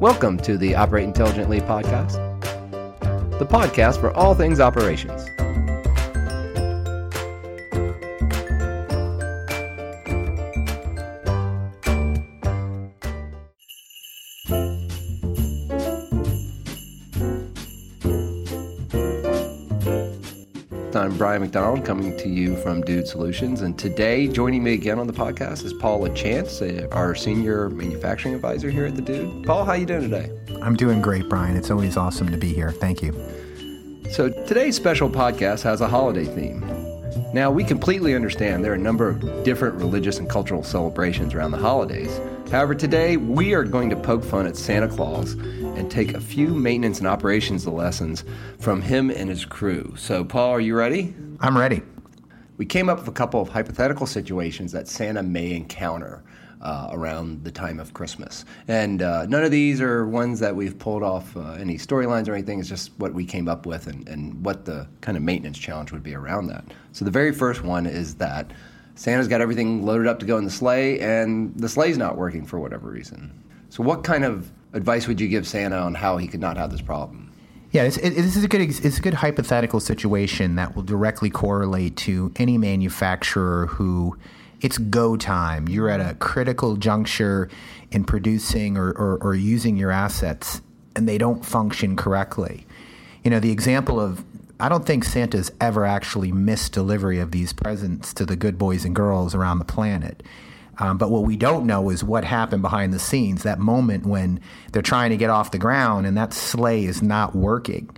Welcome to the Operate Intelligently podcast, the podcast for all things operations. I'm Brian McDonald coming to you from Dude Solutions. And today, joining me again on the podcast is Paul LaChance, uh, our senior manufacturing advisor here at the Dude. Paul, how you doing today? I'm doing great, Brian. It's always awesome to be here. Thank you. So today's special podcast has a holiday theme. Now, we completely understand there are a number of different religious and cultural celebrations around the holidays. However, today we are going to poke fun at Santa Claus and take a few maintenance and operations lessons from him and his crew. So, Paul, are you ready? I'm ready. We came up with a couple of hypothetical situations that Santa may encounter uh, around the time of Christmas. And uh, none of these are ones that we've pulled off uh, any storylines or anything. It's just what we came up with and, and what the kind of maintenance challenge would be around that. So, the very first one is that Santa's got everything loaded up to go in the sleigh, and the sleigh's not working for whatever reason. So, what kind of advice would you give Santa on how he could not have this problem? Yeah, this, it, this is a good it's a good hypothetical situation that will directly correlate to any manufacturer who it's go time. You're at a critical juncture in producing or, or, or using your assets, and they don't function correctly. You know, the example of I don't think Santa's ever actually missed delivery of these presents to the good boys and girls around the planet. Um, but what we don't know is what happened behind the scenes, that moment when they're trying to get off the ground and that sleigh is not working.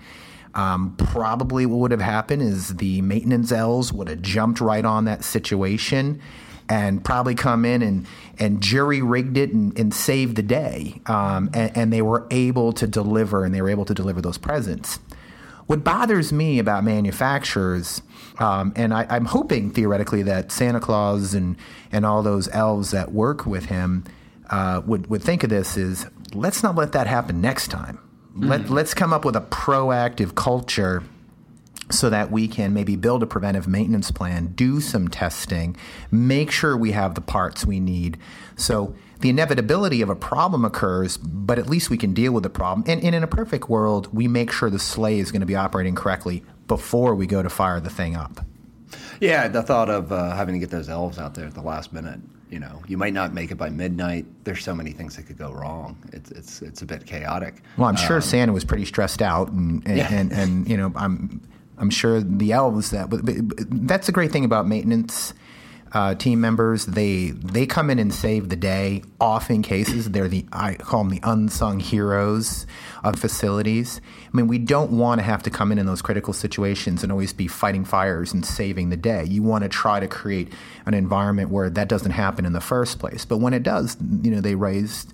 Um, probably what would have happened is the maintenance elves would have jumped right on that situation and probably come in and, and jury rigged it and, and saved the day. Um, and, and they were able to deliver and they were able to deliver those presents. What bothers me about manufacturers, um, and I, am hoping theoretically that Santa Claus and, and all those elves that work with him uh, would, would think of this is let's not let that happen next time. Let, let's come up with a proactive culture so that we can maybe build a preventive maintenance plan, do some testing, make sure we have the parts we need. So the inevitability of a problem occurs, but at least we can deal with the problem. And, and in a perfect world, we make sure the sleigh is going to be operating correctly before we go to fire the thing up. Yeah, the thought of uh, having to get those elves out there at the last minute. You know, you might not make it by midnight. There's so many things that could go wrong. It's it's it's a bit chaotic. Well, I'm sure um, Santa was pretty stressed out, and and, yeah. and, and you know, I'm I'm sure the elves that. But that's the great thing about maintenance uh, team members. They they come in and save the day. Often cases, they're the I call them the unsung heroes of facilities. I mean, we don't want to have to come in in those critical situations and always be fighting fires and saving the day. You want to try to create an environment where that doesn't happen in the first place. But when it does, you know, they raise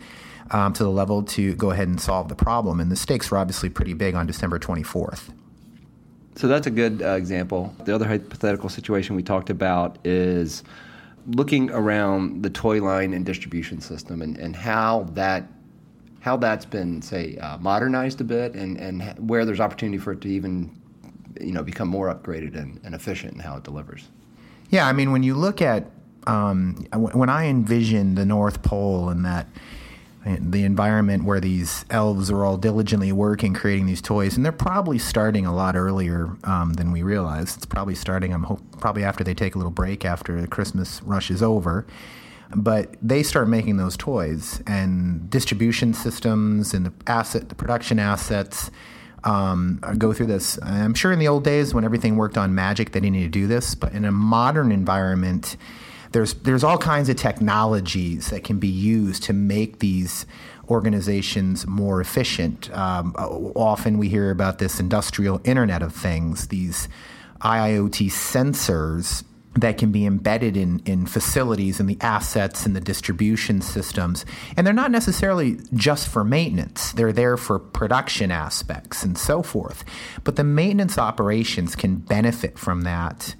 um, to the level to go ahead and solve the problem. And the stakes were obviously pretty big on December 24th. So that's a good uh, example. The other hypothetical situation we talked about is looking around the toy line and distribution system and, and how that how that's been say uh, modernized a bit and, and where there's opportunity for it to even you know become more upgraded and, and efficient in how it delivers. Yeah, I mean when you look at um, when I envision the North Pole and that the environment where these elves are all diligently working creating these toys and they're probably starting a lot earlier um, than we realize. It's probably starting i'm hope, probably after they take a little break after the christmas rush is over. But they start making those toys and distribution systems and the asset the production assets um, go through this. I'm sure in the old days when everything worked on magic they didn't need to do this but in a modern environment there's there's all kinds of technologies that can be used to make these organizations more efficient. Um, often we hear about this industrial Internet of Things, these IoT sensors that can be embedded in, in facilities and the assets and the distribution systems. And they're not necessarily just for maintenance, they're there for production aspects and so forth. But the maintenance operations can benefit from that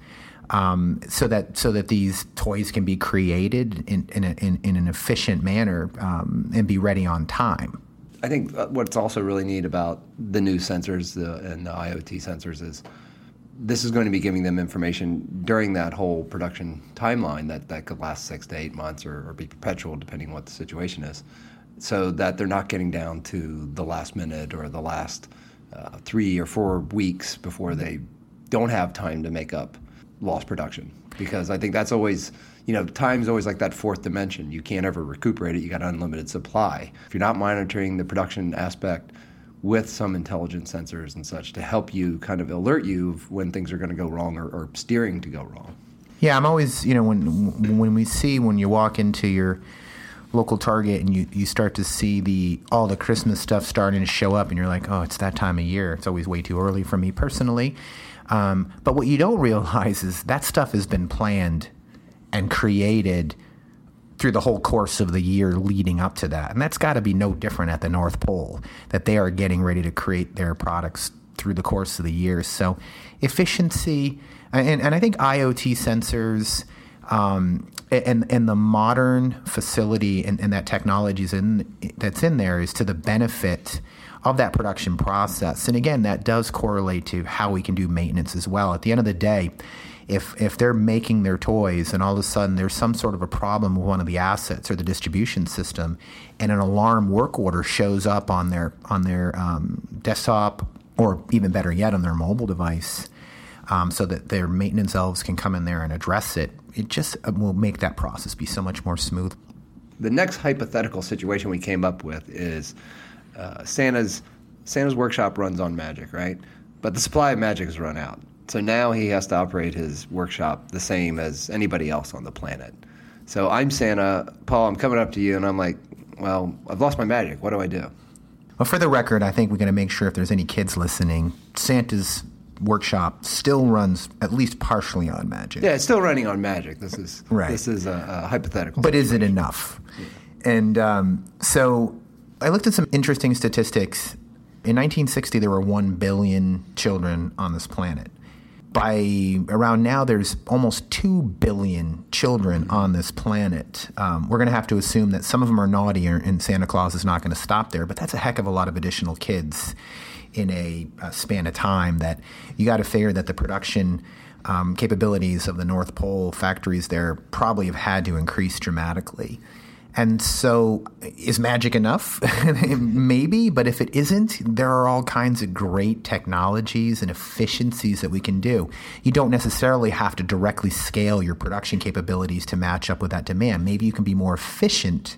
um, so that so that these toys can be created in in, a, in, in an efficient manner um, and be ready on time. I think uh, what's also really neat about the new sensors and the IoT sensors is this is going to be giving them information during that whole production timeline that, that could last six to eight months or, or be perpetual depending on what the situation is. so that they're not getting down to the last minute or the last uh, three or four weeks before they don't have time to make up lost production. Because I think that's always, you know, time's always like that fourth dimension. You can't ever recuperate it. You got unlimited supply. If you're not monitoring the production aspect with some intelligent sensors and such to help you kind of alert you when things are going to go wrong or, or steering to go wrong. Yeah, I'm always, you know, when when we see when you walk into your local Target and you, you start to see the all the Christmas stuff starting to show up, and you're like, oh, it's that time of year. It's always way too early for me personally. Um, but what you don't realize is that stuff has been planned and created through the whole course of the year leading up to that. And that's got to be no different at the North Pole, that they are getting ready to create their products through the course of the year. So efficiency, and, and I think IoT sensors um, and, and the modern facility and, and that technology in, that's in there is to the benefit of that production process. And again, that does correlate to how we can do maintenance as well. At the end of the day, if if they're making their toys and all of a sudden there's some sort of a problem with one of the assets or the distribution system, and an alarm work order shows up on their on their um, desktop or even better yet on their mobile device, um, so that their maintenance elves can come in there and address it, it just uh, will make that process be so much more smooth. The next hypothetical situation we came up with is uh, Santa's Santa's workshop runs on magic, right? But the supply of magic has run out. So now he has to operate his workshop the same as anybody else on the planet. So I'm Santa, Paul. I'm coming up to you, and I'm like, well, I've lost my magic. What do I do? Well, for the record, I think we're going to make sure if there's any kids listening, Santa's workshop still runs at least partially on magic. Yeah, it's still running on magic. This is right. This is a, a hypothetical. But situation. is it enough? Yeah. And um, so I looked at some interesting statistics. In 1960, there were 1 billion children on this planet. By around now, there's almost 2 billion children on this planet. Um, we're going to have to assume that some of them are naughty, and Santa Claus is not going to stop there, but that's a heck of a lot of additional kids in a, a span of time that you got to figure that the production um, capabilities of the North Pole factories there probably have had to increase dramatically. And so, is magic enough? Maybe, but if it isn't, there are all kinds of great technologies and efficiencies that we can do. You don't necessarily have to directly scale your production capabilities to match up with that demand. Maybe you can be more efficient.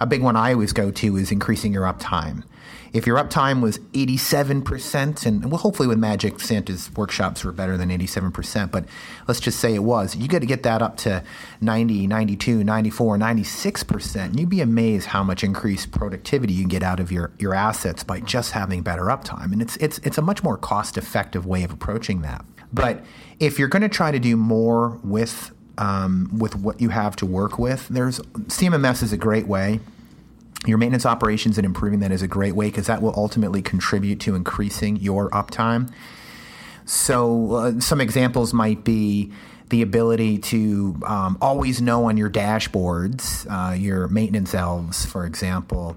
A big one I always go to is increasing your uptime. If your uptime was 87%, and well, hopefully with Magic, Santa's workshops were better than 87%, but let's just say it was, you got to get that up to 90, 92, 94, 96%. And you'd be amazed how much increased productivity you can get out of your, your assets by just having better uptime. And it's, it's, it's a much more cost effective way of approaching that. But if you're going to try to do more with um, with what you have to work with, there's CMMS is a great way your maintenance operations and improving that is a great way because that will ultimately contribute to increasing your uptime. So, uh, some examples might be the ability to um, always know on your dashboards, uh, your maintenance elves, for example.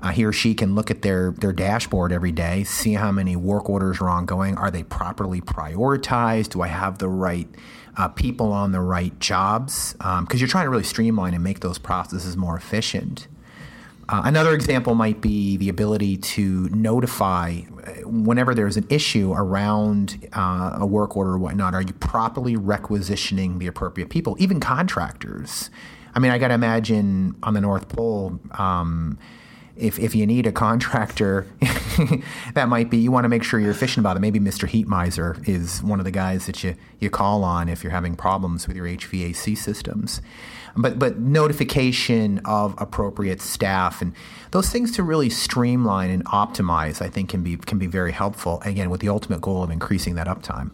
Uh, he or she can look at their, their dashboard every day, see how many work orders are ongoing. Are they properly prioritized? Do I have the right uh, people on the right jobs? Because um, you're trying to really streamline and make those processes more efficient. Uh, another example might be the ability to notify uh, whenever there's an issue around uh, a work order or whatnot. Are you properly requisitioning the appropriate people, even contractors? I mean, I got to imagine on the North Pole. Um, if, if you need a contractor, that might be you want to make sure you're efficient about it. Maybe Mr. Heat Miser is one of the guys that you, you call on if you're having problems with your HVAC systems but but notification of appropriate staff and those things to really streamline and optimize, I think, can be can be very helpful. Again, with the ultimate goal of increasing that uptime.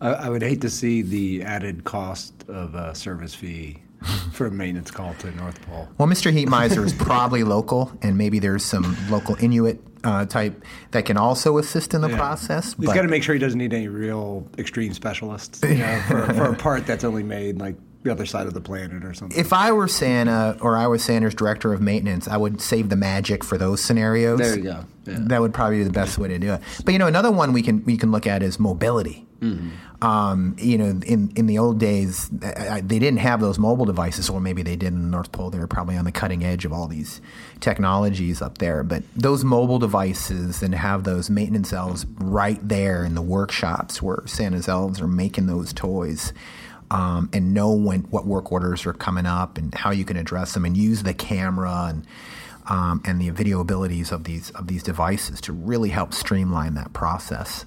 I, I would hate to see the added cost of a service fee for a maintenance call to North Pole. Well, Mr. Heat Miser is probably local, and maybe there's some local Inuit uh, type that can also assist in the yeah. process. He's got to make sure he doesn't need any real extreme specialists you know, for, for, a part that's only made like the other side of the planet or something. If I were Santa or I was Santa's director of maintenance, I would save the magic for those scenarios. There you go. Yeah. That would probably be the best way to do it. But you know, another one we can we can look at is mobility. Um, you know, in in the old days, I, they didn't have those mobile devices, or maybe they did in the North Pole. They were probably on the cutting edge of all these technologies up there. But those mobile devices and have those maintenance elves right there in the workshops where Santa's elves are making those toys. Um, and know when what work orders are coming up and how you can address them and use the camera and um, and the video abilities of these of these devices to really help streamline that process.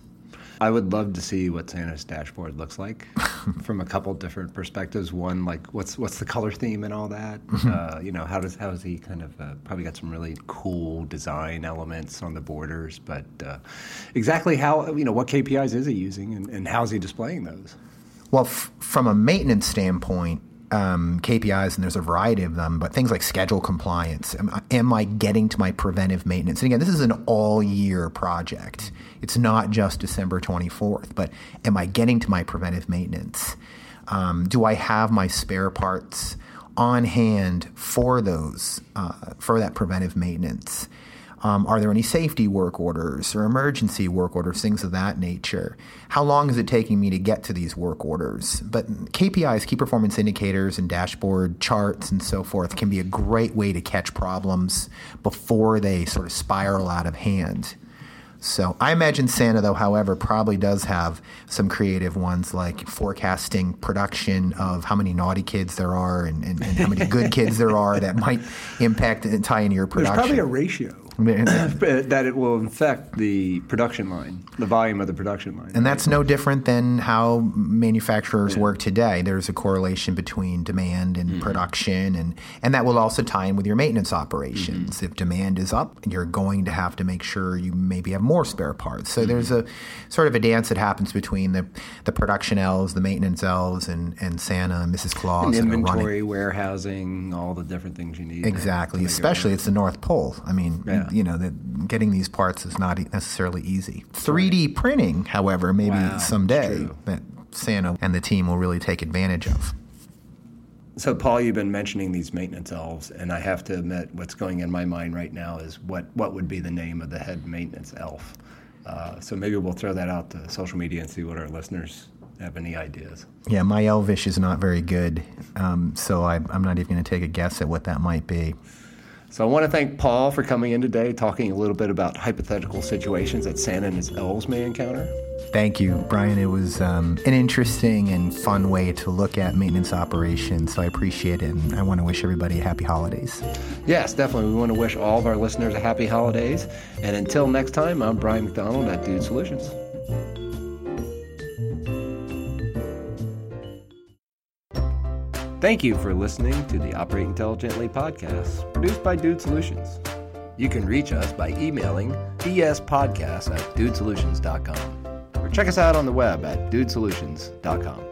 I would love to see what Santa's dashboard looks like from a couple different perspectives. One, like what's what's the color theme and all that. Uh, you know, how does how does he kind of uh, probably got some really cool design elements on the borders, but uh, exactly how you know what KPIs is he using and, and how is he displaying those? Well, f- from a maintenance standpoint, um, KPIs, and there's a variety of them, but things like schedule compliance. Am, I- am I getting to my preventive maintenance? And again, this is an all year project. It's not just December 24th, but am I getting to my preventive maintenance? Um, do I have my spare parts on hand for those, uh, for that preventive maintenance? Um, are there any safety work orders or emergency work orders, things of that nature? How long is it taking me to get to these work orders? But KPIs, key performance indicators, and dashboard charts and so forth can be a great way to catch problems before they sort of spiral out of hand. So I imagine Santa, though, however, probably does have some creative ones like forecasting production of how many naughty kids there are and, and, and how many good kids there are that might impact and tie into your There's production. probably a ratio. that it will affect the production line, the volume of the production line. And that's no different than how manufacturers work today. There's a correlation between demand and mm-hmm. production, and, and that will also tie in with your maintenance operations. Mm-hmm. If demand is up, you're going to have to make sure you maybe have more spare parts. So there's mm-hmm. a sort of a dance that happens between the, the production elves, the maintenance elves, and, and Santa and Mrs. Claus. And that are running- inventory, warehousing, all the different things you need. Exactly, especially it's the North Pole. I mean, Yeah. You know, that getting these parts is not necessarily easy. 3D printing, however, maybe Wow, someday that Santa and the team will really take advantage of. So, Paul, you've been mentioning these maintenance elves, and I have to admit, what's going in my mind right now is what, what would be the name of the head maintenance elf? Uh, so maybe we'll throw that out to social media and see what our listeners have any ideas. Yeah, my Elvish is not very good, um, so I, I'm not even going to take a guess at what that might be. So I want to thank Paul for coming in today, talking a little bit about hypothetical situations that Santa and his elves may encounter. Thank you, Brian. It was um, an interesting and fun way to look at maintenance operations, so I appreciate it, and I want to wish everybody a happy holidays. Yes, definitely. We want to wish all of our listeners a happy holidays. And until next time, I'm Brian McDonald at Dude Solutions. Thank you for listening to the Operate Intelligently podcast, produced by Dude Solutions. You can reach us by emailing dspodcast at dudesolutions.com or check us out on the web at dudesolutions.com.